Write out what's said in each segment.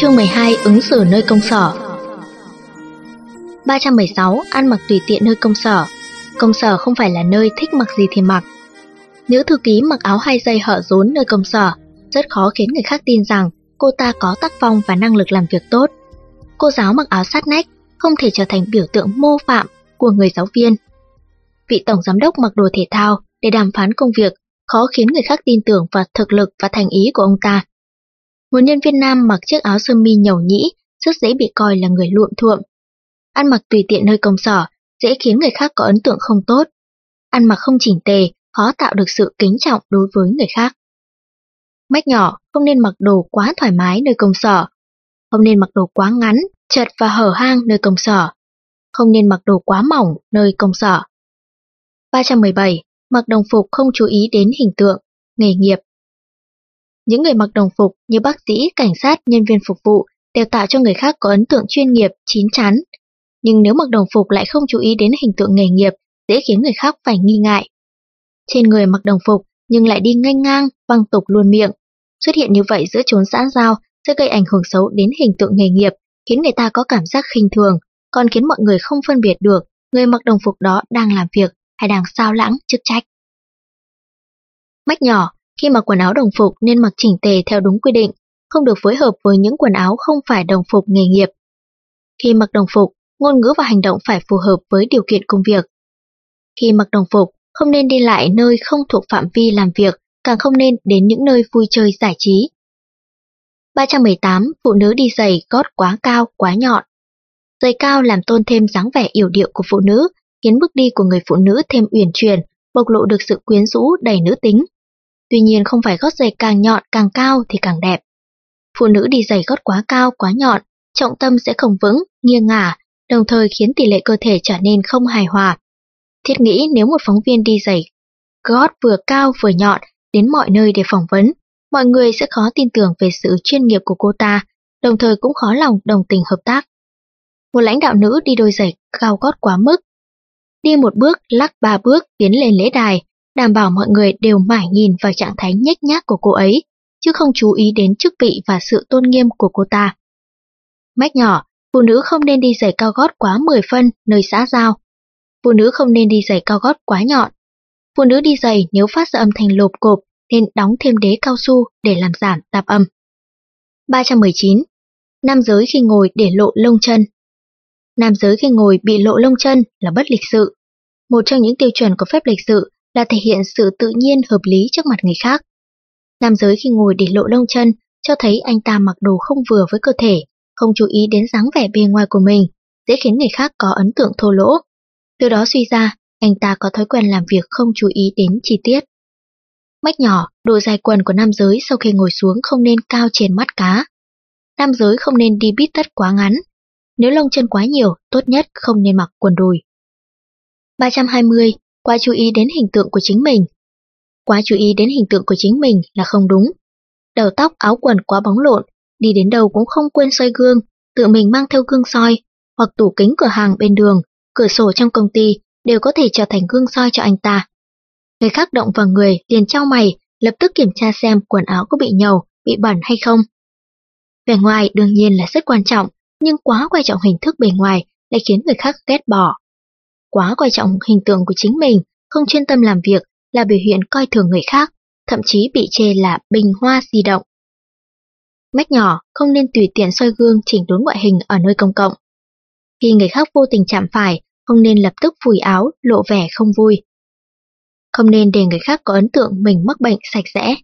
Chương 12 ứng xử nơi công sở. 316 ăn mặc tùy tiện nơi công sở. Công sở không phải là nơi thích mặc gì thì mặc. Nữ thư ký mặc áo hai dây hở rốn nơi công sở, Rất khó khiến người khác tin rằng cô ta có tác phong và năng lực làm việc tốt. Cô giáo mặc áo sát nách, không thể trở thành biểu tượng mô phạm của người giáo viên. Vị tổng giám đốc mặc đồ thể thao để đàm phán công việc khó khiến người khác tin tưởng vào thực lực và thành ý của ông ta. Một nhân viên nam mặc chiếc áo sơ mi nhầu nhĩ rất dễ bị coi là người luộm thuộm. Ăn mặc tùy tiện nơi công sở dễ khiến người khác có ấn tượng không tốt. Ăn mặc không chỉnh tề khó tạo được sự kính trọng đối với người khác. Mách nhỏ không nên mặc đồ quá thoải mái nơi công sở. Không nên mặc đồ quá ngắn, chật và hở hang nơi công sở. Không nên mặc đồ quá mỏng nơi công sở. 317 mặc đồng phục không chú ý đến hình tượng, nghề nghiệp. Những người mặc đồng phục như bác sĩ, cảnh sát, nhân viên phục vụ đều tạo cho người khác có ấn tượng chuyên nghiệp, chín chắn. Nhưng nếu mặc đồng phục lại không chú ý đến hình tượng nghề nghiệp, dễ khiến người khác phải nghi ngại. Trên người mặc đồng phục nhưng lại đi ngang ngang, văng tục luôn miệng. Xuất hiện như vậy giữa chốn xã giao sẽ gây ảnh hưởng xấu đến hình tượng nghề nghiệp, khiến người ta có cảm giác khinh thường, còn khiến mọi người không phân biệt được người mặc đồng phục đó đang làm việc hay đang sao lãng chức trách. Mách nhỏ, khi mặc quần áo đồng phục nên mặc chỉnh tề theo đúng quy định, không được phối hợp với những quần áo không phải đồng phục nghề nghiệp. Khi mặc đồng phục, ngôn ngữ và hành động phải phù hợp với điều kiện công việc. Khi mặc đồng phục, không nên đi lại nơi không thuộc phạm vi làm việc, càng không nên đến những nơi vui chơi giải trí. 318. Phụ nữ đi giày gót quá cao, quá nhọn. Giày cao làm tôn thêm dáng vẻ yểu điệu của phụ nữ, khiến bước đi của người phụ nữ thêm uyển chuyển, bộc lộ được sự quyến rũ đầy nữ tính. Tuy nhiên không phải gót giày càng nhọn càng cao thì càng đẹp. Phụ nữ đi giày gót quá cao quá nhọn, trọng tâm sẽ không vững, nghiêng ngả, đồng thời khiến tỷ lệ cơ thể trở nên không hài hòa. Thiết nghĩ nếu một phóng viên đi giày gót vừa cao vừa nhọn đến mọi nơi để phỏng vấn, mọi người sẽ khó tin tưởng về sự chuyên nghiệp của cô ta, đồng thời cũng khó lòng đồng tình hợp tác. Một lãnh đạo nữ đi đôi giày cao gót quá mức, đi một bước lắc ba bước tiến lên lễ đài, đảm bảo mọi người đều mải nhìn vào trạng thái nhếch nhác của cô ấy, chứ không chú ý đến chức vị và sự tôn nghiêm của cô ta. Mách nhỏ, phụ nữ không nên đi giày cao gót quá 10 phân nơi xã giao. Phụ nữ không nên đi giày cao gót quá nhọn. Phụ nữ đi giày nếu phát ra âm thanh lộp cộp nên đóng thêm đế cao su để làm giảm tạp âm. 319. Nam giới khi ngồi để lộ lông chân nam giới khi ngồi bị lộ lông chân là bất lịch sự. Một trong những tiêu chuẩn của phép lịch sự là thể hiện sự tự nhiên hợp lý trước mặt người khác. Nam giới khi ngồi để lộ lông chân cho thấy anh ta mặc đồ không vừa với cơ thể, không chú ý đến dáng vẻ bề ngoài của mình, dễ khiến người khác có ấn tượng thô lỗ. Từ đó suy ra, anh ta có thói quen làm việc không chú ý đến chi tiết. Mách nhỏ, độ dài quần của nam giới sau khi ngồi xuống không nên cao trên mắt cá. Nam giới không nên đi bít tất quá ngắn, nếu lông chân quá nhiều, tốt nhất không nên mặc quần đùi. 320. Quá chú ý đến hình tượng của chính mình. Quá chú ý đến hình tượng của chính mình là không đúng. Đầu tóc áo quần quá bóng lộn, đi đến đâu cũng không quên soi gương, tự mình mang theo gương soi, hoặc tủ kính cửa hàng bên đường, cửa sổ trong công ty đều có thể trở thành gương soi cho anh ta. Người khác động vào người liền trao mày, lập tức kiểm tra xem quần áo có bị nhầu, bị bẩn hay không. Vẻ ngoài đương nhiên là rất quan trọng, nhưng quá quan trọng hình thức bề ngoài lại khiến người khác ghét bỏ. Quá coi trọng hình tượng của chính mình, không chuyên tâm làm việc là biểu hiện coi thường người khác, thậm chí bị chê là bình hoa di động. Mách nhỏ không nên tùy tiện soi gương chỉnh đốn ngoại hình ở nơi công cộng. Khi người khác vô tình chạm phải, không nên lập tức phủi áo, lộ vẻ không vui. Không nên để người khác có ấn tượng mình mắc bệnh sạch sẽ.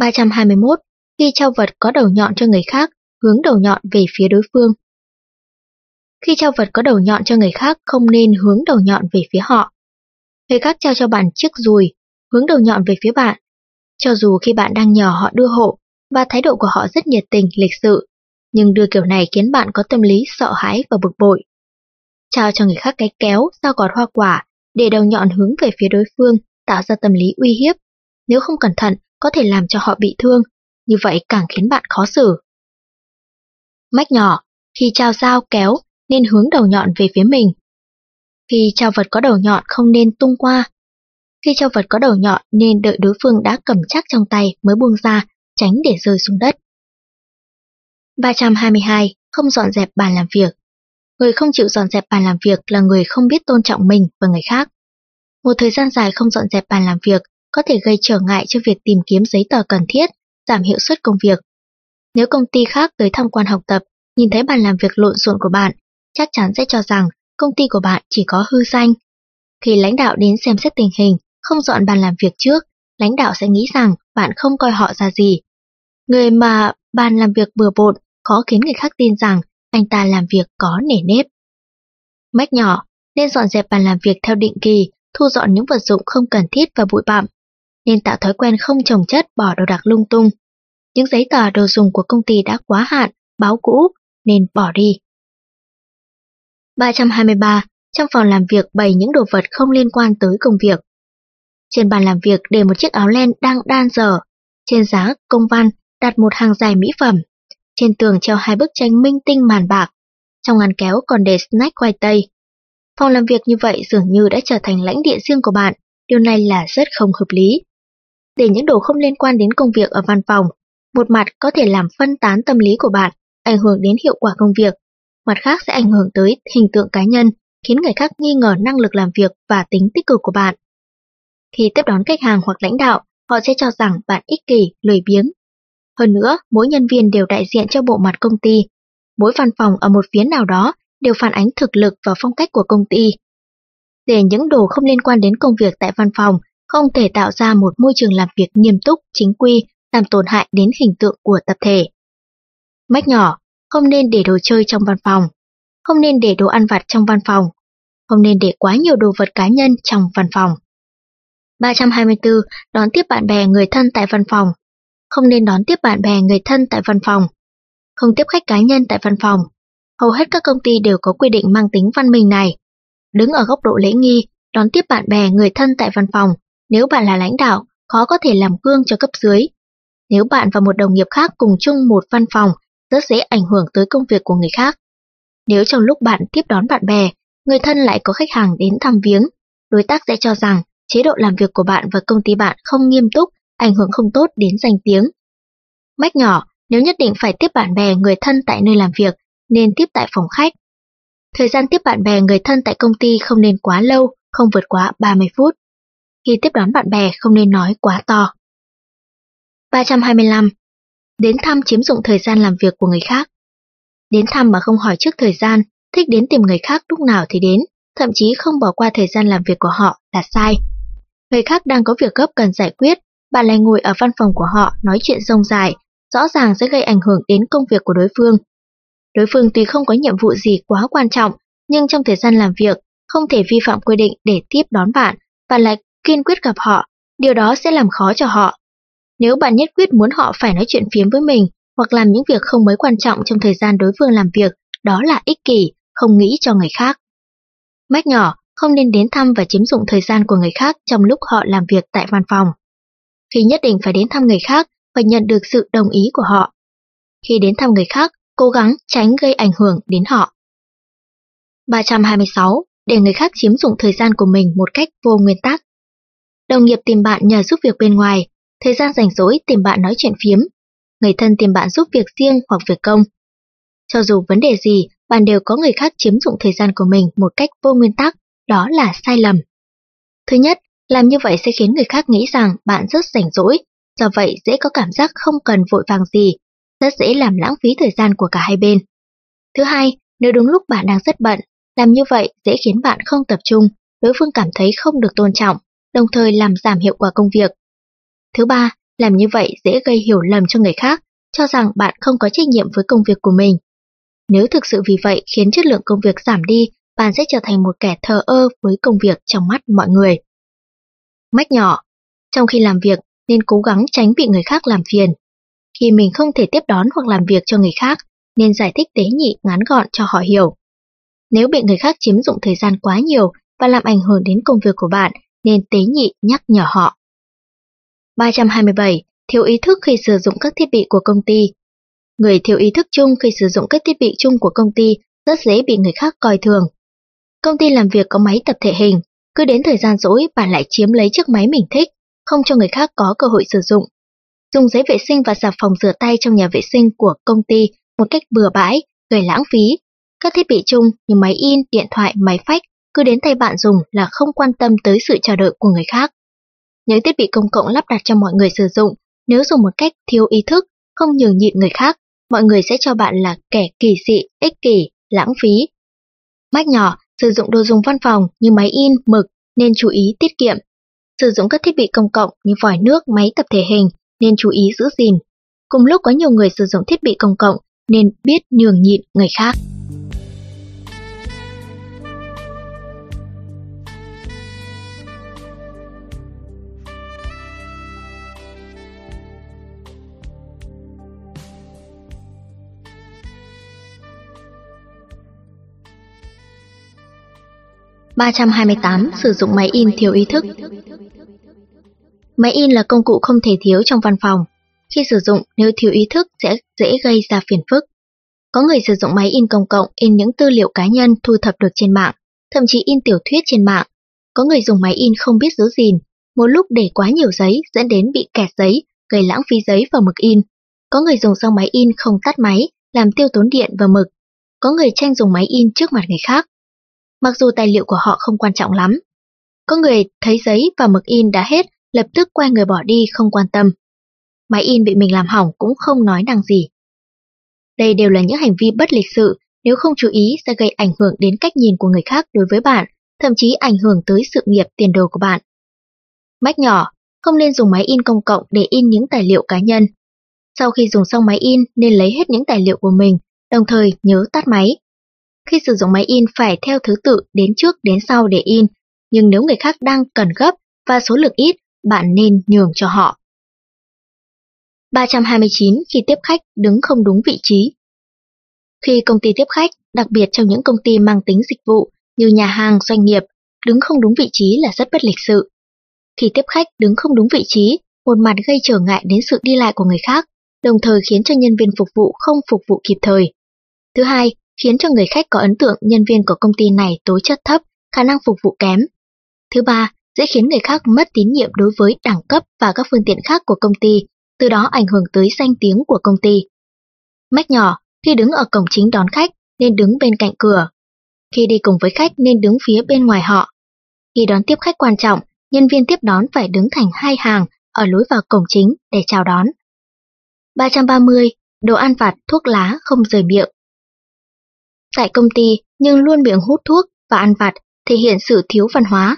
321. Khi trao vật có đầu nhọn cho người khác, hướng đầu nhọn về phía đối phương. Khi trao vật có đầu nhọn cho người khác không nên hướng đầu nhọn về phía họ. Người khác trao cho bạn chiếc dùi, hướng đầu nhọn về phía bạn. Cho dù khi bạn đang nhờ họ đưa hộ, và thái độ của họ rất nhiệt tình, lịch sự, nhưng đưa kiểu này khiến bạn có tâm lý sợ hãi và bực bội. Trao cho người khác cái kéo, dao gọt hoa quả, để đầu nhọn hướng về phía đối phương, tạo ra tâm lý uy hiếp. Nếu không cẩn thận, có thể làm cho họ bị thương, như vậy càng khiến bạn khó xử. Mách nhỏ, khi trao dao kéo nên hướng đầu nhọn về phía mình. Khi trao vật có đầu nhọn không nên tung qua. Khi trao vật có đầu nhọn nên đợi đối phương đã cầm chắc trong tay mới buông ra, tránh để rơi xuống đất. 322. Không dọn dẹp bàn làm việc Người không chịu dọn dẹp bàn làm việc là người không biết tôn trọng mình và người khác. Một thời gian dài không dọn dẹp bàn làm việc có thể gây trở ngại cho việc tìm kiếm giấy tờ cần thiết, giảm hiệu suất công việc. Nếu công ty khác tới tham quan học tập, nhìn thấy bàn làm việc lộn xộn của bạn, chắc chắn sẽ cho rằng công ty của bạn chỉ có hư danh. Khi lãnh đạo đến xem xét tình hình, không dọn bàn làm việc trước, lãnh đạo sẽ nghĩ rằng bạn không coi họ ra gì. Người mà bàn làm việc bừa bộn khó khiến người khác tin rằng anh ta làm việc có nể nếp. Mách nhỏ, nên dọn dẹp bàn làm việc theo định kỳ, thu dọn những vật dụng không cần thiết và bụi bặm. Nên tạo thói quen không trồng chất bỏ đồ đạc lung tung. Những giấy tờ đồ dùng của công ty đã quá hạn, báo cũ, nên bỏ đi. 323. Trong phòng làm việc bày những đồ vật không liên quan tới công việc. Trên bàn làm việc để một chiếc áo len đang đan dở. Trên giá công văn đặt một hàng dài mỹ phẩm. Trên tường treo hai bức tranh minh tinh màn bạc. Trong ngăn kéo còn để snack khoai tây. Phòng làm việc như vậy dường như đã trở thành lãnh địa riêng của bạn. Điều này là rất không hợp lý. Để những đồ không liên quan đến công việc ở văn phòng, một mặt có thể làm phân tán tâm lý của bạn, ảnh hưởng đến hiệu quả công việc. Mặt khác sẽ ảnh hưởng tới hình tượng cá nhân, khiến người khác nghi ngờ năng lực làm việc và tính tích cực của bạn. Khi tiếp đón khách hàng hoặc lãnh đạo, họ sẽ cho rằng bạn ích kỷ, lười biếng. Hơn nữa, mỗi nhân viên đều đại diện cho bộ mặt công ty. Mỗi văn phòng ở một phía nào đó đều phản ánh thực lực và phong cách của công ty. Để những đồ không liên quan đến công việc tại văn phòng không thể tạo ra một môi trường làm việc nghiêm túc, chính quy, làm tổn hại đến hình tượng của tập thể. Mách nhỏ, không nên để đồ chơi trong văn phòng, không nên để đồ ăn vặt trong văn phòng, không nên để quá nhiều đồ vật cá nhân trong văn phòng. 324. Đón tiếp bạn bè người thân tại văn phòng. Không nên đón tiếp bạn bè người thân tại văn phòng. Không tiếp khách cá nhân tại văn phòng. Hầu hết các công ty đều có quy định mang tính văn minh này. Đứng ở góc độ lễ nghi, đón tiếp bạn bè người thân tại văn phòng. Nếu bạn là lãnh đạo, khó có thể làm gương cho cấp dưới. Nếu bạn và một đồng nghiệp khác cùng chung một văn phòng, rất dễ ảnh hưởng tới công việc của người khác. Nếu trong lúc bạn tiếp đón bạn bè, người thân lại có khách hàng đến thăm viếng, đối tác sẽ cho rằng chế độ làm việc của bạn và công ty bạn không nghiêm túc, ảnh hưởng không tốt đến danh tiếng. Mách nhỏ, nếu nhất định phải tiếp bạn bè người thân tại nơi làm việc, nên tiếp tại phòng khách. Thời gian tiếp bạn bè người thân tại công ty không nên quá lâu, không vượt quá 30 phút. Khi tiếp đón bạn bè không nên nói quá to. 325. Đến thăm chiếm dụng thời gian làm việc của người khác. Đến thăm mà không hỏi trước thời gian, thích đến tìm người khác lúc nào thì đến, thậm chí không bỏ qua thời gian làm việc của họ là sai. Người khác đang có việc gấp cần giải quyết, bạn lại ngồi ở văn phòng của họ nói chuyện rông dài, rõ ràng sẽ gây ảnh hưởng đến công việc của đối phương. Đối phương tuy không có nhiệm vụ gì quá quan trọng, nhưng trong thời gian làm việc, không thể vi phạm quy định để tiếp đón bạn, bạn lại kiên quyết gặp họ, điều đó sẽ làm khó cho họ. Nếu bạn nhất quyết muốn họ phải nói chuyện phiếm với mình, hoặc làm những việc không mấy quan trọng trong thời gian đối phương làm việc, đó là ích kỷ, không nghĩ cho người khác. Mách nhỏ, không nên đến thăm và chiếm dụng thời gian của người khác trong lúc họ làm việc tại văn phòng. Khi nhất định phải đến thăm người khác, phải nhận được sự đồng ý của họ. Khi đến thăm người khác, cố gắng tránh gây ảnh hưởng đến họ. 326. Để người khác chiếm dụng thời gian của mình một cách vô nguyên tắc. Đồng nghiệp tìm bạn nhờ giúp việc bên ngoài, thời gian rảnh rỗi tìm bạn nói chuyện phiếm, người thân tìm bạn giúp việc riêng hoặc việc công. Cho dù vấn đề gì, bạn đều có người khác chiếm dụng thời gian của mình một cách vô nguyên tắc, đó là sai lầm. Thứ nhất, làm như vậy sẽ khiến người khác nghĩ rằng bạn rất rảnh rỗi, do vậy dễ có cảm giác không cần vội vàng gì, rất dễ làm lãng phí thời gian của cả hai bên. Thứ hai, nếu đúng lúc bạn đang rất bận, làm như vậy dễ khiến bạn không tập trung, đối phương cảm thấy không được tôn trọng, đồng thời làm giảm hiệu quả công việc. Thứ ba, làm như vậy dễ gây hiểu lầm cho người khác, cho rằng bạn không có trách nhiệm với công việc của mình. Nếu thực sự vì vậy khiến chất lượng công việc giảm đi, bạn sẽ trở thành một kẻ thờ ơ với công việc trong mắt mọi người. Mách nhỏ, trong khi làm việc nên cố gắng tránh bị người khác làm phiền. Khi mình không thể tiếp đón hoặc làm việc cho người khác, nên giải thích tế nhị ngắn gọn cho họ hiểu. Nếu bị người khác chiếm dụng thời gian quá nhiều và làm ảnh hưởng đến công việc của bạn, nên tế nhị nhắc nhở họ. 327. Thiếu ý thức khi sử dụng các thiết bị của công ty. Người thiếu ý thức chung khi sử dụng các thiết bị chung của công ty rất dễ bị người khác coi thường. Công ty làm việc có máy tập thể hình, cứ đến thời gian rỗi bạn lại chiếm lấy chiếc máy mình thích, không cho người khác có cơ hội sử dụng. Dùng giấy vệ sinh và xà phòng rửa tay trong nhà vệ sinh của công ty một cách bừa bãi, gây lãng phí. Các thiết bị chung như máy in, điện thoại, máy phách cứ đến tay bạn dùng là không quan tâm tới sự chờ đợi của người khác. Những thiết bị công cộng lắp đặt cho mọi người sử dụng, nếu dùng một cách thiếu ý thức, không nhường nhịn người khác, mọi người sẽ cho bạn là kẻ kỳ dị, ích kỷ, lãng phí. Mách nhỏ, sử dụng đồ dùng văn phòng như máy in, mực nên chú ý tiết kiệm. Sử dụng các thiết bị công cộng như vòi nước, máy tập thể hình nên chú ý giữ gìn. Cùng lúc có nhiều người sử dụng thiết bị công cộng nên biết nhường nhịn người khác. 328 sử dụng máy in thiếu ý thức. Máy in là công cụ không thể thiếu trong văn phòng. Khi sử dụng, nếu thiếu ý thức sẽ dễ gây ra phiền phức. Có người sử dụng máy in công cộng in những tư liệu cá nhân thu thập được trên mạng, thậm chí in tiểu thuyết trên mạng. Có người dùng máy in không biết giữ gìn, một lúc để quá nhiều giấy dẫn đến bị kẹt giấy, gây lãng phí giấy và mực in. Có người dùng xong máy in không tắt máy, làm tiêu tốn điện và mực. Có người tranh dùng máy in trước mặt người khác, mặc dù tài liệu của họ không quan trọng lắm. Có người thấy giấy và mực in đã hết, lập tức quay người bỏ đi không quan tâm. Máy in bị mình làm hỏng cũng không nói năng gì. Đây đều là những hành vi bất lịch sự, nếu không chú ý sẽ gây ảnh hưởng đến cách nhìn của người khác đối với bạn, thậm chí ảnh hưởng tới sự nghiệp tiền đồ của bạn. Mách nhỏ, không nên dùng máy in công cộng để in những tài liệu cá nhân. Sau khi dùng xong máy in nên lấy hết những tài liệu của mình, đồng thời nhớ tắt máy. Khi sử dụng máy in phải theo thứ tự đến trước đến sau để in, nhưng nếu người khác đang cần gấp và số lượng ít, bạn nên nhường cho họ. 329 khi tiếp khách đứng không đúng vị trí. Khi công ty tiếp khách, đặc biệt trong những công ty mang tính dịch vụ như nhà hàng, doanh nghiệp, đứng không đúng vị trí là rất bất lịch sự. Khi tiếp khách đứng không đúng vị trí, một mặt gây trở ngại đến sự đi lại của người khác, đồng thời khiến cho nhân viên phục vụ không phục vụ kịp thời. Thứ hai, khiến cho người khách có ấn tượng nhân viên của công ty này tố chất thấp, khả năng phục vụ kém. Thứ ba, dễ khiến người khác mất tín nhiệm đối với đẳng cấp và các phương tiện khác của công ty, từ đó ảnh hưởng tới danh tiếng của công ty. Mách nhỏ, khi đứng ở cổng chính đón khách nên đứng bên cạnh cửa. Khi đi cùng với khách nên đứng phía bên ngoài họ. Khi đón tiếp khách quan trọng, nhân viên tiếp đón phải đứng thành hai hàng ở lối vào cổng chính để chào đón. 330. Đồ ăn vặt, thuốc lá không rời miệng tại công ty nhưng luôn miệng hút thuốc và ăn vặt thể hiện sự thiếu văn hóa.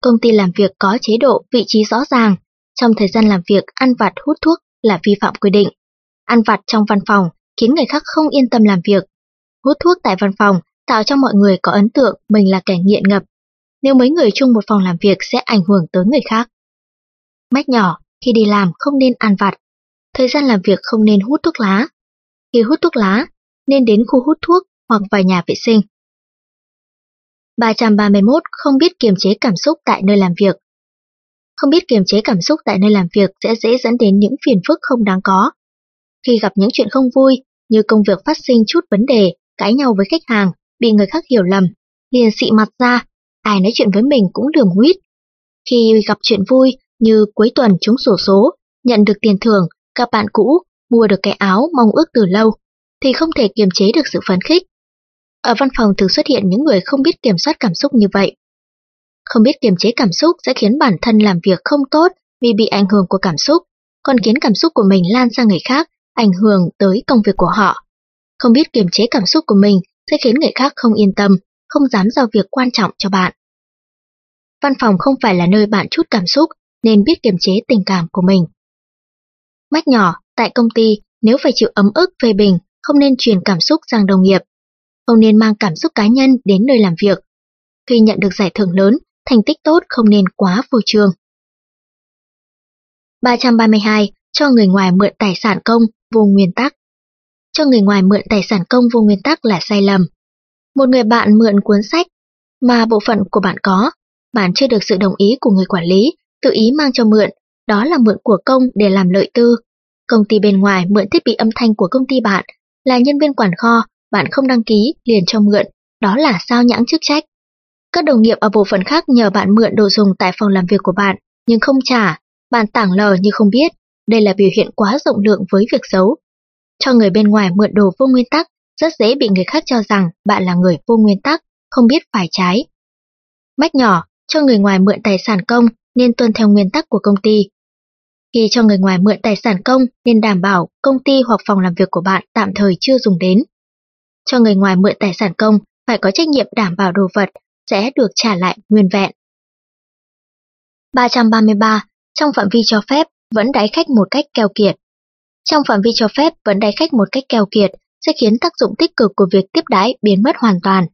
Công ty làm việc có chế độ, vị trí rõ ràng, trong thời gian làm việc ăn vặt hút thuốc là vi phạm quy định. Ăn vặt trong văn phòng khiến người khác không yên tâm làm việc. Hút thuốc tại văn phòng tạo cho mọi người có ấn tượng mình là kẻ nghiện ngập. Nếu mấy người chung một phòng làm việc sẽ ảnh hưởng tới người khác. Mách nhỏ, khi đi làm không nên ăn vặt. Thời gian làm việc không nên hút thuốc lá. Khi hút thuốc lá, nên đến khu hút thuốc hoặc vài nhà vệ sinh. 331 không biết kiềm chế cảm xúc tại nơi làm việc. Không biết kiềm chế cảm xúc tại nơi làm việc sẽ dễ dẫn đến những phiền phức không đáng có. Khi gặp những chuyện không vui, như công việc phát sinh chút vấn đề, cãi nhau với khách hàng, bị người khác hiểu lầm, liền xị mặt ra, ai nói chuyện với mình cũng đường huyết. Khi gặp chuyện vui, như cuối tuần trúng sổ số, nhận được tiền thưởng, gặp bạn cũ, mua được cái áo mong ước từ lâu, thì không thể kiềm chế được sự phấn khích, ở văn phòng thường xuất hiện những người không biết kiểm soát cảm xúc như vậy. Không biết kiềm chế cảm xúc sẽ khiến bản thân làm việc không tốt vì bị ảnh hưởng của cảm xúc, còn khiến cảm xúc của mình lan sang người khác, ảnh hưởng tới công việc của họ. Không biết kiềm chế cảm xúc của mình sẽ khiến người khác không yên tâm, không dám giao việc quan trọng cho bạn. Văn phòng không phải là nơi bạn chút cảm xúc, nên biết kiềm chế tình cảm của mình. Mách nhỏ, tại công ty, nếu phải chịu ấm ức phê bình, không nên truyền cảm xúc sang đồng nghiệp, không nên mang cảm xúc cá nhân đến nơi làm việc. Khi nhận được giải thưởng lớn, thành tích tốt không nên quá phô trương. 332. Cho người ngoài mượn tài sản công vô nguyên tắc. Cho người ngoài mượn tài sản công vô nguyên tắc là sai lầm. Một người bạn mượn cuốn sách mà bộ phận của bạn có, bạn chưa được sự đồng ý của người quản lý, tự ý mang cho mượn, đó là mượn của công để làm lợi tư. Công ty bên ngoài mượn thiết bị âm thanh của công ty bạn, là nhân viên quản kho bạn không đăng ký liền cho mượn, đó là sao nhãng chức trách. Các đồng nghiệp ở bộ phận khác nhờ bạn mượn đồ dùng tại phòng làm việc của bạn, nhưng không trả, bạn tảng lờ như không biết, đây là biểu hiện quá rộng lượng với việc xấu. Cho người bên ngoài mượn đồ vô nguyên tắc, rất dễ bị người khác cho rằng bạn là người vô nguyên tắc, không biết phải trái. Mách nhỏ, cho người ngoài mượn tài sản công nên tuân theo nguyên tắc của công ty. Khi cho người ngoài mượn tài sản công nên đảm bảo công ty hoặc phòng làm việc của bạn tạm thời chưa dùng đến. Cho người ngoài mượn tài sản công phải có trách nhiệm đảm bảo đồ vật sẽ được trả lại nguyên vẹn. 333. Trong phạm vi cho phép, vẫn đáy khách một cách keo kiệt. Trong phạm vi cho phép, vẫn đáy khách một cách keo kiệt sẽ khiến tác dụng tích cực của việc tiếp đái biến mất hoàn toàn.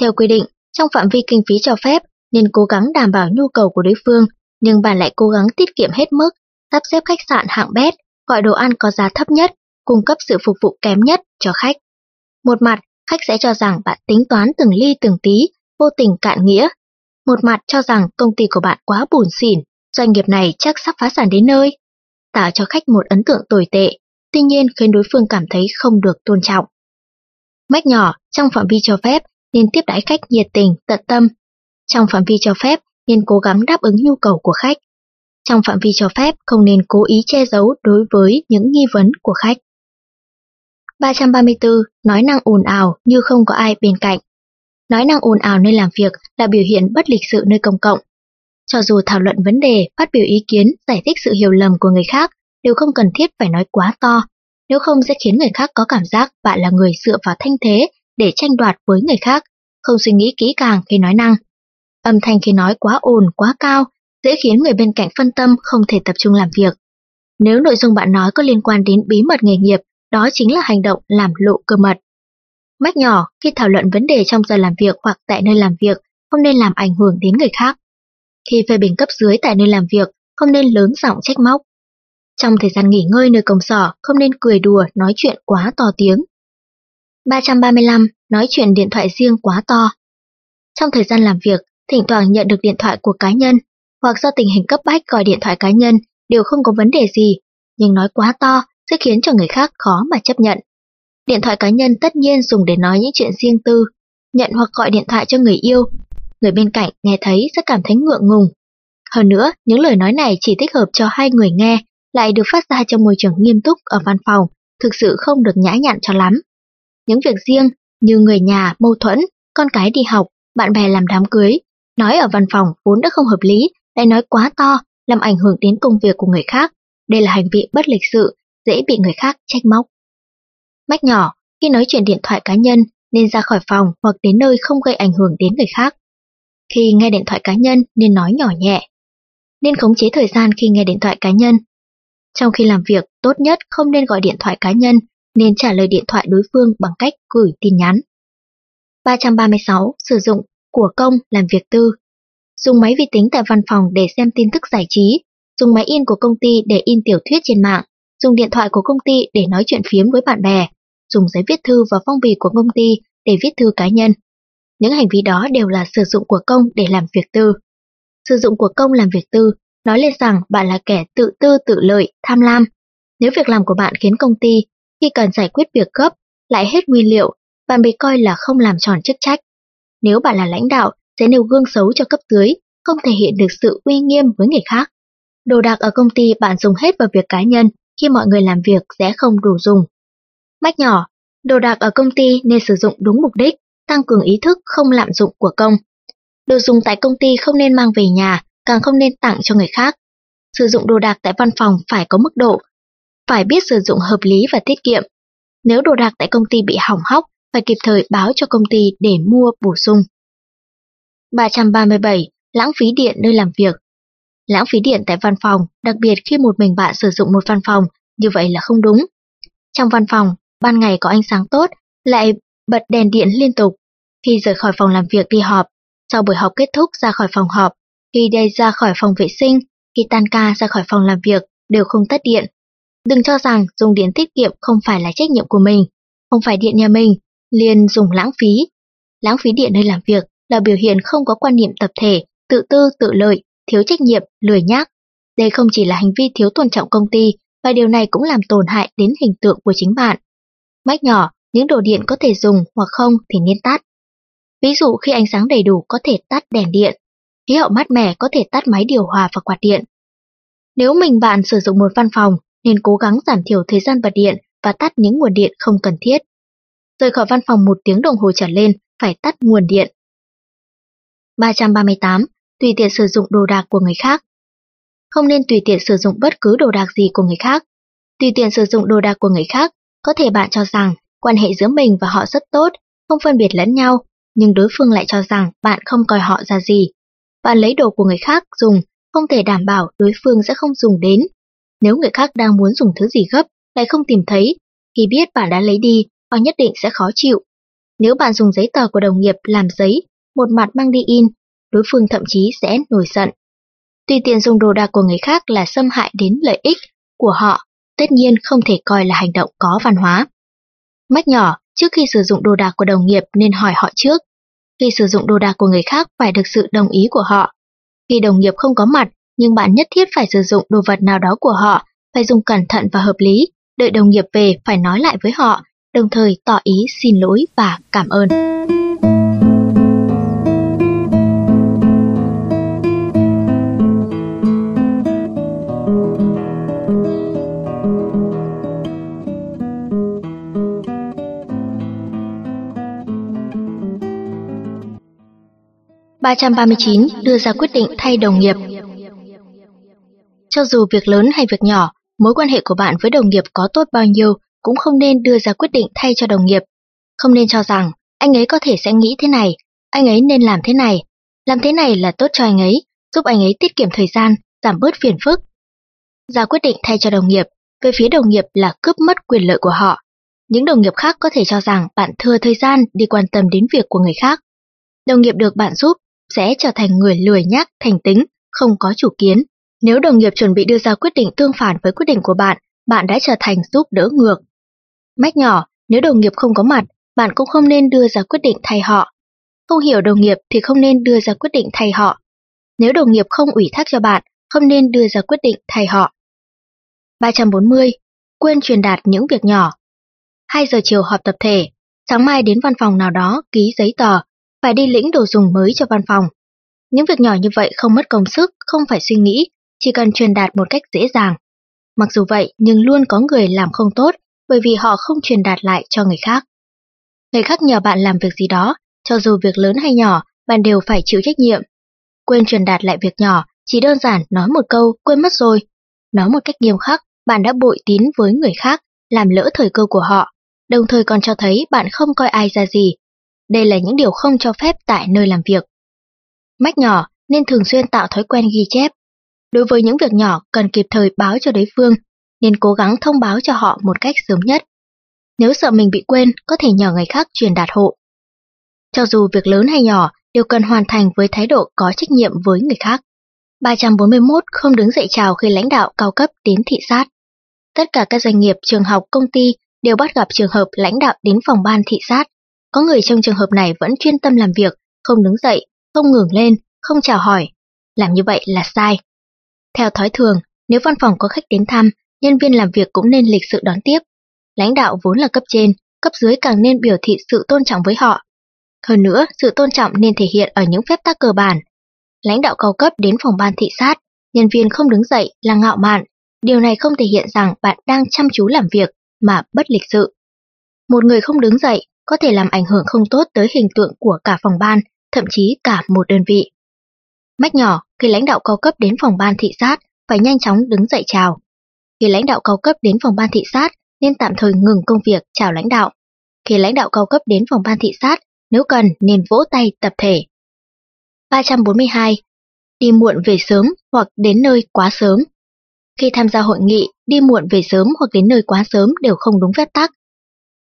Theo quy định, trong phạm vi kinh phí cho phép, nên cố gắng đảm bảo nhu cầu của đối phương, nhưng bạn lại cố gắng tiết kiệm hết mức, sắp xếp khách sạn hạng bét, gọi đồ ăn có giá thấp nhất, cung cấp sự phục vụ kém nhất cho khách. Một mặt, khách sẽ cho rằng bạn tính toán từng ly từng tí, vô tình cạn nghĩa. Một mặt cho rằng công ty của bạn quá bùn xỉn, doanh nghiệp này chắc sắp phá sản đến nơi. Tạo cho khách một ấn tượng tồi tệ, tuy nhiên khiến đối phương cảm thấy không được tôn trọng. Mách nhỏ, trong phạm vi cho phép, nên tiếp đãi khách nhiệt tình, tận tâm. Trong phạm vi cho phép, nên cố gắng đáp ứng nhu cầu của khách. Trong phạm vi cho phép, không nên cố ý che giấu đối với những nghi vấn của khách. 334. Nói năng ồn ào như không có ai bên cạnh. Nói năng ồn ào nơi làm việc là biểu hiện bất lịch sự nơi công cộng. Cho dù thảo luận vấn đề, phát biểu ý kiến, giải thích sự hiểu lầm của người khác, đều không cần thiết phải nói quá to, nếu không sẽ khiến người khác có cảm giác bạn là người dựa vào thanh thế để tranh đoạt với người khác, không suy nghĩ kỹ càng khi nói năng. Âm thanh khi nói quá ồn, quá cao, dễ khiến người bên cạnh phân tâm không thể tập trung làm việc. Nếu nội dung bạn nói có liên quan đến bí mật nghề nghiệp, đó chính là hành động làm lộ cơ mật. Mách nhỏ, khi thảo luận vấn đề trong giờ làm việc hoặc tại nơi làm việc, không nên làm ảnh hưởng đến người khác. Khi phê bình cấp dưới tại nơi làm việc, không nên lớn giọng trách móc. Trong thời gian nghỉ ngơi nơi công sở, không nên cười đùa, nói chuyện quá to tiếng. 335. Nói chuyện điện thoại riêng quá to. Trong thời gian làm việc, thỉnh thoảng nhận được điện thoại của cá nhân, hoặc do tình hình cấp bách gọi điện thoại cá nhân đều không có vấn đề gì, nhưng nói quá to sẽ khiến cho người khác khó mà chấp nhận. Điện thoại cá nhân tất nhiên dùng để nói những chuyện riêng tư, nhận hoặc gọi điện thoại cho người yêu. Người bên cạnh nghe thấy sẽ cảm thấy ngượng ngùng. Hơn nữa, những lời nói này chỉ thích hợp cho hai người nghe, lại được phát ra trong môi trường nghiêm túc ở văn phòng, thực sự không được nhã nhặn cho lắm. Những việc riêng như người nhà mâu thuẫn, con cái đi học, bạn bè làm đám cưới, nói ở văn phòng vốn đã không hợp lý, lại nói quá to, làm ảnh hưởng đến công việc của người khác. Đây là hành vi bất lịch sự, dễ bị người khác trách móc. Mách nhỏ, khi nói chuyện điện thoại cá nhân nên ra khỏi phòng hoặc đến nơi không gây ảnh hưởng đến người khác. Khi nghe điện thoại cá nhân nên nói nhỏ nhẹ. Nên khống chế thời gian khi nghe điện thoại cá nhân. Trong khi làm việc, tốt nhất không nên gọi điện thoại cá nhân, nên trả lời điện thoại đối phương bằng cách gửi tin nhắn. 336. Sử dụng của công làm việc tư. Dùng máy vi tính tại văn phòng để xem tin tức giải trí, dùng máy in của công ty để in tiểu thuyết trên mạng, dùng điện thoại của công ty để nói chuyện phiếm với bạn bè, dùng giấy viết thư và phong bì của công ty để viết thư cá nhân. Những hành vi đó đều là sử dụng của công để làm việc tư. Sử dụng của công làm việc tư nói lên rằng bạn là kẻ tự tư tự lợi, tham lam. Nếu việc làm của bạn khiến công ty, khi cần giải quyết việc gấp, lại hết nguyên liệu, bạn bị coi là không làm tròn chức trách. Nếu bạn là lãnh đạo, sẽ nêu gương xấu cho cấp dưới, không thể hiện được sự uy nghiêm với người khác. Đồ đạc ở công ty bạn dùng hết vào việc cá nhân, khi mọi người làm việc sẽ không đủ dùng. Mách nhỏ, đồ đạc ở công ty nên sử dụng đúng mục đích, tăng cường ý thức không lạm dụng của công. Đồ dùng tại công ty không nên mang về nhà, càng không nên tặng cho người khác. Sử dụng đồ đạc tại văn phòng phải có mức độ, phải biết sử dụng hợp lý và tiết kiệm. Nếu đồ đạc tại công ty bị hỏng hóc, phải kịp thời báo cho công ty để mua bổ sung. 337. Lãng phí điện nơi làm việc Lãng phí điện tại văn phòng, đặc biệt khi một mình bạn sử dụng một văn phòng, như vậy là không đúng. Trong văn phòng, ban ngày có ánh sáng tốt, lại bật đèn điện liên tục. Khi rời khỏi phòng làm việc đi họp, sau buổi họp kết thúc ra khỏi phòng họp, khi đi ra khỏi phòng vệ sinh, khi tan ca ra khỏi phòng làm việc, đều không tắt điện. Đừng cho rằng dùng điện tiết kiệm không phải là trách nhiệm của mình, không phải điện nhà mình, liền dùng lãng phí. Lãng phí điện nơi làm việc là biểu hiện không có quan niệm tập thể, tự tư tự lợi, thiếu trách nhiệm, lười nhác. Đây không chỉ là hành vi thiếu tôn trọng công ty, và điều này cũng làm tổn hại đến hình tượng của chính bạn. Mách nhỏ, những đồ điện có thể dùng hoặc không thì nên tắt. Ví dụ khi ánh sáng đầy đủ có thể tắt đèn điện, khí hậu mát mẻ có thể tắt máy điều hòa và quạt điện. Nếu mình bạn sử dụng một văn phòng, nên cố gắng giảm thiểu thời gian bật điện và tắt những nguồn điện không cần thiết. Rời khỏi văn phòng một tiếng đồng hồ trở lên, phải tắt nguồn điện. 338. Tùy tiện sử dụng đồ đạc của người khác. Không nên tùy tiện sử dụng bất cứ đồ đạc gì của người khác. Tùy tiện sử dụng đồ đạc của người khác, có thể bạn cho rằng quan hệ giữa mình và họ rất tốt, không phân biệt lẫn nhau, nhưng đối phương lại cho rằng bạn không coi họ ra gì. Bạn lấy đồ của người khác dùng, không thể đảm bảo đối phương sẽ không dùng đến. Nếu người khác đang muốn dùng thứ gì gấp, lại không tìm thấy, khi biết bạn đã lấy đi, họ nhất định sẽ khó chịu. Nếu bạn dùng giấy tờ của đồng nghiệp làm giấy, một mặt mang đi in, đối phương thậm chí sẽ nổi giận. Tuy tiện dùng đồ đạc của người khác là xâm hại đến lợi ích của họ, tất nhiên không thể coi là hành động có văn hóa. Mách nhỏ, trước khi sử dụng đồ đạc của đồng nghiệp nên hỏi họ trước. Khi sử dụng đồ đạc của người khác phải được sự đồng ý của họ. Khi đồng nghiệp không có mặt, nhưng bạn nhất thiết phải sử dụng đồ vật nào đó của họ, phải dùng cẩn thận và hợp lý, đợi đồng nghiệp về phải nói lại với họ, đồng thời tỏ ý xin lỗi và cảm ơn. 339 đưa ra quyết định thay đồng nghiệp. Cho dù việc lớn hay việc nhỏ, mối quan hệ của bạn với đồng nghiệp có tốt bao nhiêu cũng không nên đưa ra quyết định thay cho đồng nghiệp. Không nên cho rằng anh ấy có thể sẽ nghĩ thế này, anh ấy nên làm thế này. Làm thế này là tốt cho anh ấy, giúp anh ấy tiết kiệm thời gian, giảm bớt phiền phức. Ra quyết định thay cho đồng nghiệp, về phía đồng nghiệp là cướp mất quyền lợi của họ. Những đồng nghiệp khác có thể cho rằng bạn thừa thời gian đi quan tâm đến việc của người khác. Đồng nghiệp được bạn giúp sẽ trở thành người lười nhác, thành tính, không có chủ kiến. Nếu đồng nghiệp chuẩn bị đưa ra quyết định tương phản với quyết định của bạn, bạn đã trở thành giúp đỡ ngược. Mách nhỏ, nếu đồng nghiệp không có mặt, bạn cũng không nên đưa ra quyết định thay họ. Không hiểu đồng nghiệp thì không nên đưa ra quyết định thay họ. Nếu đồng nghiệp không ủy thác cho bạn, không nên đưa ra quyết định thay họ. 340. Quên truyền đạt những việc nhỏ. 2 giờ chiều họp tập thể, sáng mai đến văn phòng nào đó ký giấy tờ, phải đi lĩnh đồ dùng mới cho văn phòng. Những việc nhỏ như vậy không mất công sức, không phải suy nghĩ, chỉ cần truyền đạt một cách dễ dàng. Mặc dù vậy, nhưng luôn có người làm không tốt bởi vì họ không truyền đạt lại cho người khác. Người khác nhờ bạn làm việc gì đó, cho dù việc lớn hay nhỏ, bạn đều phải chịu trách nhiệm. Quên truyền đạt lại việc nhỏ, chỉ đơn giản nói một câu, quên mất rồi. Nói một cách nghiêm khắc, bạn đã bội tín với người khác, làm lỡ thời cơ của họ, đồng thời còn cho thấy bạn không coi ai ra gì, đây là những điều không cho phép tại nơi làm việc. Mách nhỏ nên thường xuyên tạo thói quen ghi chép. Đối với những việc nhỏ cần kịp thời báo cho đối phương, nên cố gắng thông báo cho họ một cách sớm nhất. Nếu sợ mình bị quên, có thể nhờ người khác truyền đạt hộ. Cho dù việc lớn hay nhỏ, đều cần hoàn thành với thái độ có trách nhiệm với người khác. 341 không đứng dậy chào khi lãnh đạo cao cấp đến thị sát. Tất cả các doanh nghiệp, trường học, công ty đều bắt gặp trường hợp lãnh đạo đến phòng ban thị sát có người trong trường hợp này vẫn chuyên tâm làm việc, không đứng dậy, không ngừng lên, không chào hỏi. Làm như vậy là sai. Theo thói thường, nếu văn phòng có khách đến thăm, nhân viên làm việc cũng nên lịch sự đón tiếp. Lãnh đạo vốn là cấp trên, cấp dưới càng nên biểu thị sự tôn trọng với họ. Hơn nữa, sự tôn trọng nên thể hiện ở những phép tắc cơ bản. Lãnh đạo cao cấp đến phòng ban thị sát, nhân viên không đứng dậy là ngạo mạn. Điều này không thể hiện rằng bạn đang chăm chú làm việc mà bất lịch sự. Một người không đứng dậy có thể làm ảnh hưởng không tốt tới hình tượng của cả phòng ban, thậm chí cả một đơn vị. Mách nhỏ, khi lãnh đạo cao cấp đến phòng ban thị sát, phải nhanh chóng đứng dậy chào. Khi lãnh đạo cao cấp đến phòng ban thị sát, nên tạm thời ngừng công việc chào lãnh đạo. Khi lãnh đạo cao cấp đến phòng ban thị sát, nếu cần nên vỗ tay tập thể. 342. Đi muộn về sớm hoặc đến nơi quá sớm. Khi tham gia hội nghị, đi muộn về sớm hoặc đến nơi quá sớm đều không đúng phép tắc,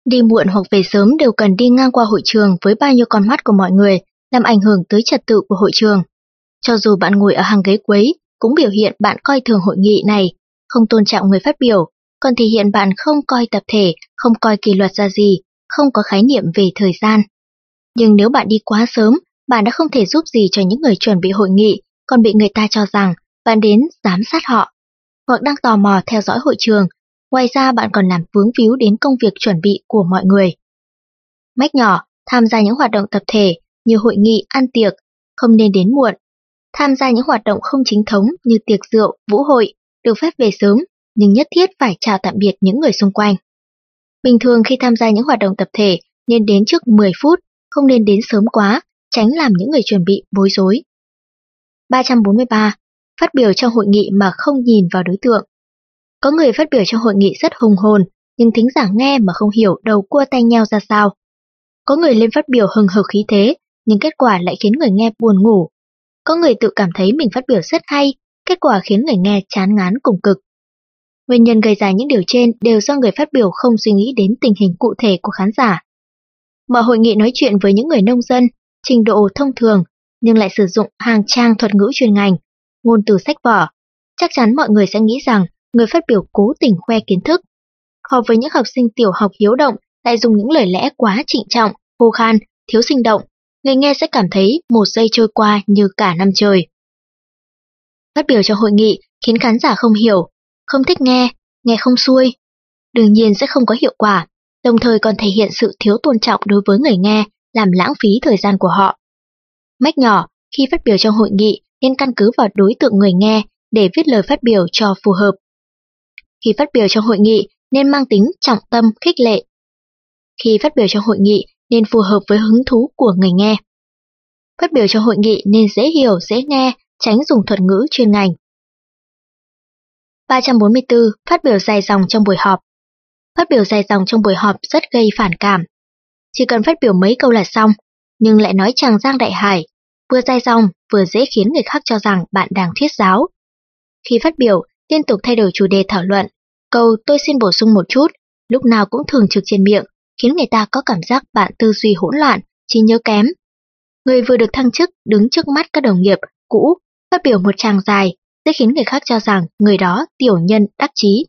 Đi muộn hoặc về sớm đều cần đi ngang qua hội trường với bao nhiêu con mắt của mọi người, làm ảnh hưởng tới trật tự của hội trường. Cho dù bạn ngồi ở hàng ghế quấy, cũng biểu hiện bạn coi thường hội nghị này, không tôn trọng người phát biểu, còn thể hiện bạn không coi tập thể, không coi kỷ luật ra gì, không có khái niệm về thời gian. Nhưng nếu bạn đi quá sớm, bạn đã không thể giúp gì cho những người chuẩn bị hội nghị, còn bị người ta cho rằng bạn đến giám sát họ, hoặc đang tò mò theo dõi hội trường Ngoài ra bạn còn làm vướng víu đến công việc chuẩn bị của mọi người. Mách nhỏ, tham gia những hoạt động tập thể như hội nghị, ăn tiệc, không nên đến muộn. Tham gia những hoạt động không chính thống như tiệc rượu, vũ hội, được phép về sớm, nhưng nhất thiết phải chào tạm biệt những người xung quanh. Bình thường khi tham gia những hoạt động tập thể nên đến trước 10 phút, không nên đến sớm quá, tránh làm những người chuẩn bị bối rối. 343. Phát biểu trong hội nghị mà không nhìn vào đối tượng. Có người phát biểu trong hội nghị rất hùng hồn, nhưng thính giả nghe mà không hiểu đầu cua tay nhau ra sao. Có người lên phát biểu hừng hực khí thế, nhưng kết quả lại khiến người nghe buồn ngủ. Có người tự cảm thấy mình phát biểu rất hay, kết quả khiến người nghe chán ngán cùng cực. Nguyên nhân gây ra những điều trên đều do người phát biểu không suy nghĩ đến tình hình cụ thể của khán giả. Mở hội nghị nói chuyện với những người nông dân, trình độ thông thường, nhưng lại sử dụng hàng trang thuật ngữ chuyên ngành, ngôn từ sách vở. Chắc chắn mọi người sẽ nghĩ rằng người phát biểu cố tình khoe kiến thức. Họp với những học sinh tiểu học hiếu động lại dùng những lời lẽ quá trịnh trọng, khô khan, thiếu sinh động, người nghe sẽ cảm thấy một giây trôi qua như cả năm trời. Phát biểu trong hội nghị khiến khán giả không hiểu, không thích nghe, nghe không xuôi. Đương nhiên sẽ không có hiệu quả, đồng thời còn thể hiện sự thiếu tôn trọng đối với người nghe, làm lãng phí thời gian của họ. Mách nhỏ, khi phát biểu trong hội nghị nên căn cứ vào đối tượng người nghe để viết lời phát biểu cho phù hợp. Khi phát biểu trong hội nghị nên mang tính trọng tâm khích lệ. Khi phát biểu trong hội nghị nên phù hợp với hứng thú của người nghe. Phát biểu trong hội nghị nên dễ hiểu, dễ nghe, tránh dùng thuật ngữ chuyên ngành. 344. Phát biểu dài dòng trong buổi họp Phát biểu dài dòng trong buổi họp rất gây phản cảm. Chỉ cần phát biểu mấy câu là xong, nhưng lại nói chàng giang đại hải, vừa dài dòng vừa dễ khiến người khác cho rằng bạn đang thuyết giáo. Khi phát biểu, liên tục thay đổi chủ đề thảo luận, câu tôi xin bổ sung một chút, lúc nào cũng thường trực trên miệng, khiến người ta có cảm giác bạn tư duy hỗn loạn, trí nhớ kém. Người vừa được thăng chức đứng trước mắt các đồng nghiệp cũ, phát biểu một tràng dài, sẽ khiến người khác cho rằng người đó tiểu nhân đắc chí.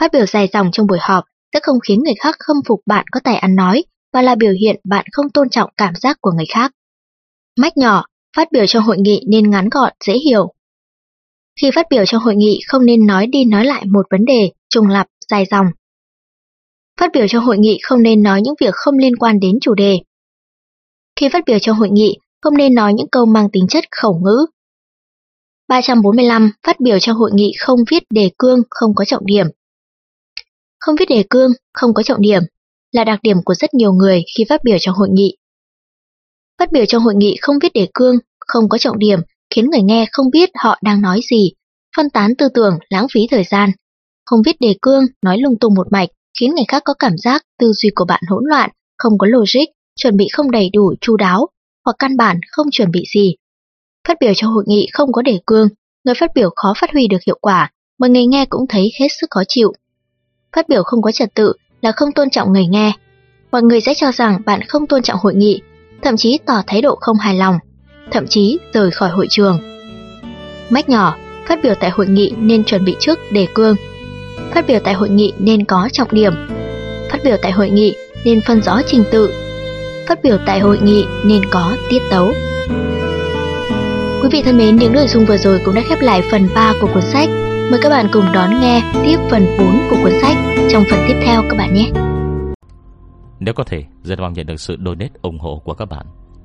Phát biểu dài dòng trong buổi họp sẽ không khiến người khác khâm phục bạn có tài ăn nói và là biểu hiện bạn không tôn trọng cảm giác của người khác. Mách nhỏ, phát biểu trong hội nghị nên ngắn gọn, dễ hiểu. Khi phát biểu trong hội nghị không nên nói đi nói lại một vấn đề, trùng lặp, dài dòng. Phát biểu trong hội nghị không nên nói những việc không liên quan đến chủ đề. Khi phát biểu trong hội nghị, không nên nói những câu mang tính chất khẩu ngữ. 345. Phát biểu trong hội nghị không viết đề cương, không có trọng điểm. Không viết đề cương, không có trọng điểm là đặc điểm của rất nhiều người khi phát biểu trong hội nghị. Phát biểu trong hội nghị không viết đề cương, không có trọng điểm, khiến người nghe không biết họ đang nói gì, phân tán tư tưởng, lãng phí thời gian. Không viết đề cương, nói lung tung một mạch, khiến người khác có cảm giác tư duy của bạn hỗn loạn, không có logic, chuẩn bị không đầy đủ, chu đáo, hoặc căn bản không chuẩn bị gì. Phát biểu trong hội nghị không có đề cương, người phát biểu khó phát huy được hiệu quả, mà người nghe cũng thấy hết sức khó chịu. Phát biểu không có trật tự là không tôn trọng người nghe. Mọi người sẽ cho rằng bạn không tôn trọng hội nghị, thậm chí tỏ thái độ không hài lòng, thậm chí rời khỏi hội trường. Mách nhỏ, phát biểu tại hội nghị nên chuẩn bị trước đề cương. Phát biểu tại hội nghị nên có trọng điểm. Phát biểu tại hội nghị nên phân rõ trình tự. Phát biểu tại hội nghị nên có tiết tấu. Quý vị thân mến, những nội dung vừa rồi cũng đã khép lại phần 3 của cuốn sách. Mời các bạn cùng đón nghe tiếp phần 4 của cuốn sách trong phần tiếp theo các bạn nhé. Nếu có thể, rất mong nhận được sự donate ủng hộ của các bạn.